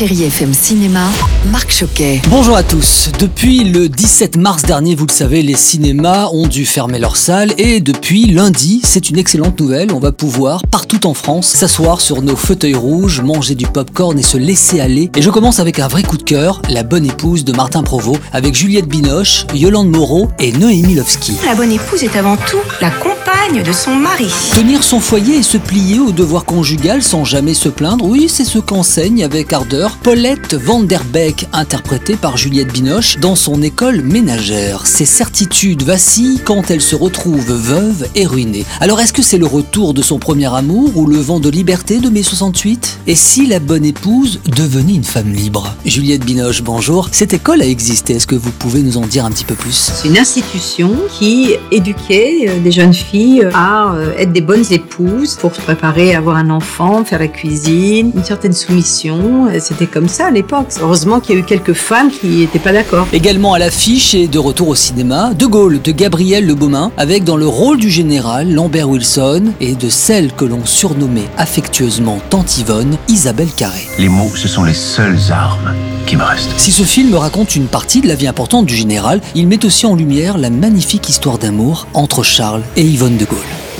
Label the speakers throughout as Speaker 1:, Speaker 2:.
Speaker 1: Chérie FM Cinéma, Marc Choquet.
Speaker 2: Bonjour à tous. Depuis le 17 mars dernier, vous le savez, les cinémas ont dû fermer leurs salles et depuis lundi, c'est une excellente nouvelle, on va pouvoir partout en France s'asseoir sur nos fauteuils rouges, manger du popcorn et se laisser aller. Et je commence avec un vrai coup de cœur, La bonne épouse de Martin Provost avec Juliette Binoche, Yolande Moreau et Noémie Lovski.
Speaker 3: La bonne épouse est avant tout la compagne de son mari.
Speaker 2: Tenir son foyer et se plier au devoir conjugal sans jamais se plaindre, oui, c'est ce qu'enseigne avec ardeur Paulette Van Der Beek, interprétée par Juliette Binoche dans son école ménagère. Ses certitudes vacillent quand elle se retrouve veuve et ruinée. Alors est-ce que c'est le retour de son premier amour ou le vent de liberté de mai 68 Et si la bonne épouse devenait une femme libre? Juliette Binoche, bonjour. Cette école a existé, est-ce que vous pouvez nous en dire un petit peu plus?
Speaker 3: C'est une institution qui éduquait euh, des jeunes filles à euh, être des bonnes épouses pour se préparer à avoir un enfant, faire la cuisine, une certaine soumission. Euh, C'était comme ça à l'époque. Heureusement qu'il y a eu quelques femmes qui n'étaient pas d'accord.
Speaker 2: Également à l'affiche et de retour au cinéma, De Gaulle de Gabriel Le Beaumain, avec dans le rôle du général Lambert Wilson et de celle que l'on surnommait affectueusement Tante Yvonne, Isabelle Carré.
Speaker 4: Les mots, ce sont les seules armes qui me restent.
Speaker 2: Si ce film raconte une partie de la vie importante du général, il met aussi en lumière la magnifique histoire d'amour entre Charles et Yvonne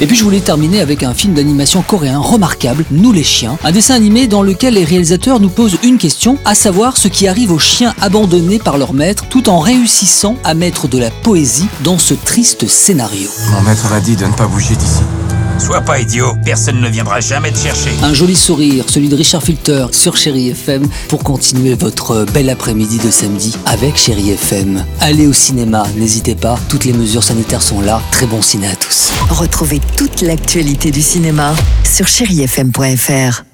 Speaker 2: Et puis je voulais terminer avec un film d'animation coréen remarquable, Nous les chiens, un dessin animé dans lequel les réalisateurs nous posent une question, à savoir ce qui arrive aux chiens abandonnés par leur maître, tout en réussissant à mettre de la poésie dans ce triste scénario.
Speaker 5: Mon maître m'a dit de ne pas bouger d'ici.
Speaker 4: Sois pas idiot, personne ne viendra jamais te chercher.
Speaker 2: Un joli sourire, celui de Richard Filter sur Chéri FM pour continuer votre bel après-midi de samedi avec Chéri FM. Allez au cinéma, n'hésitez pas, toutes les mesures sanitaires sont là. Très bon ciné à tous.
Speaker 1: Retrouvez toute l'actualité du cinéma sur chérifm.fr.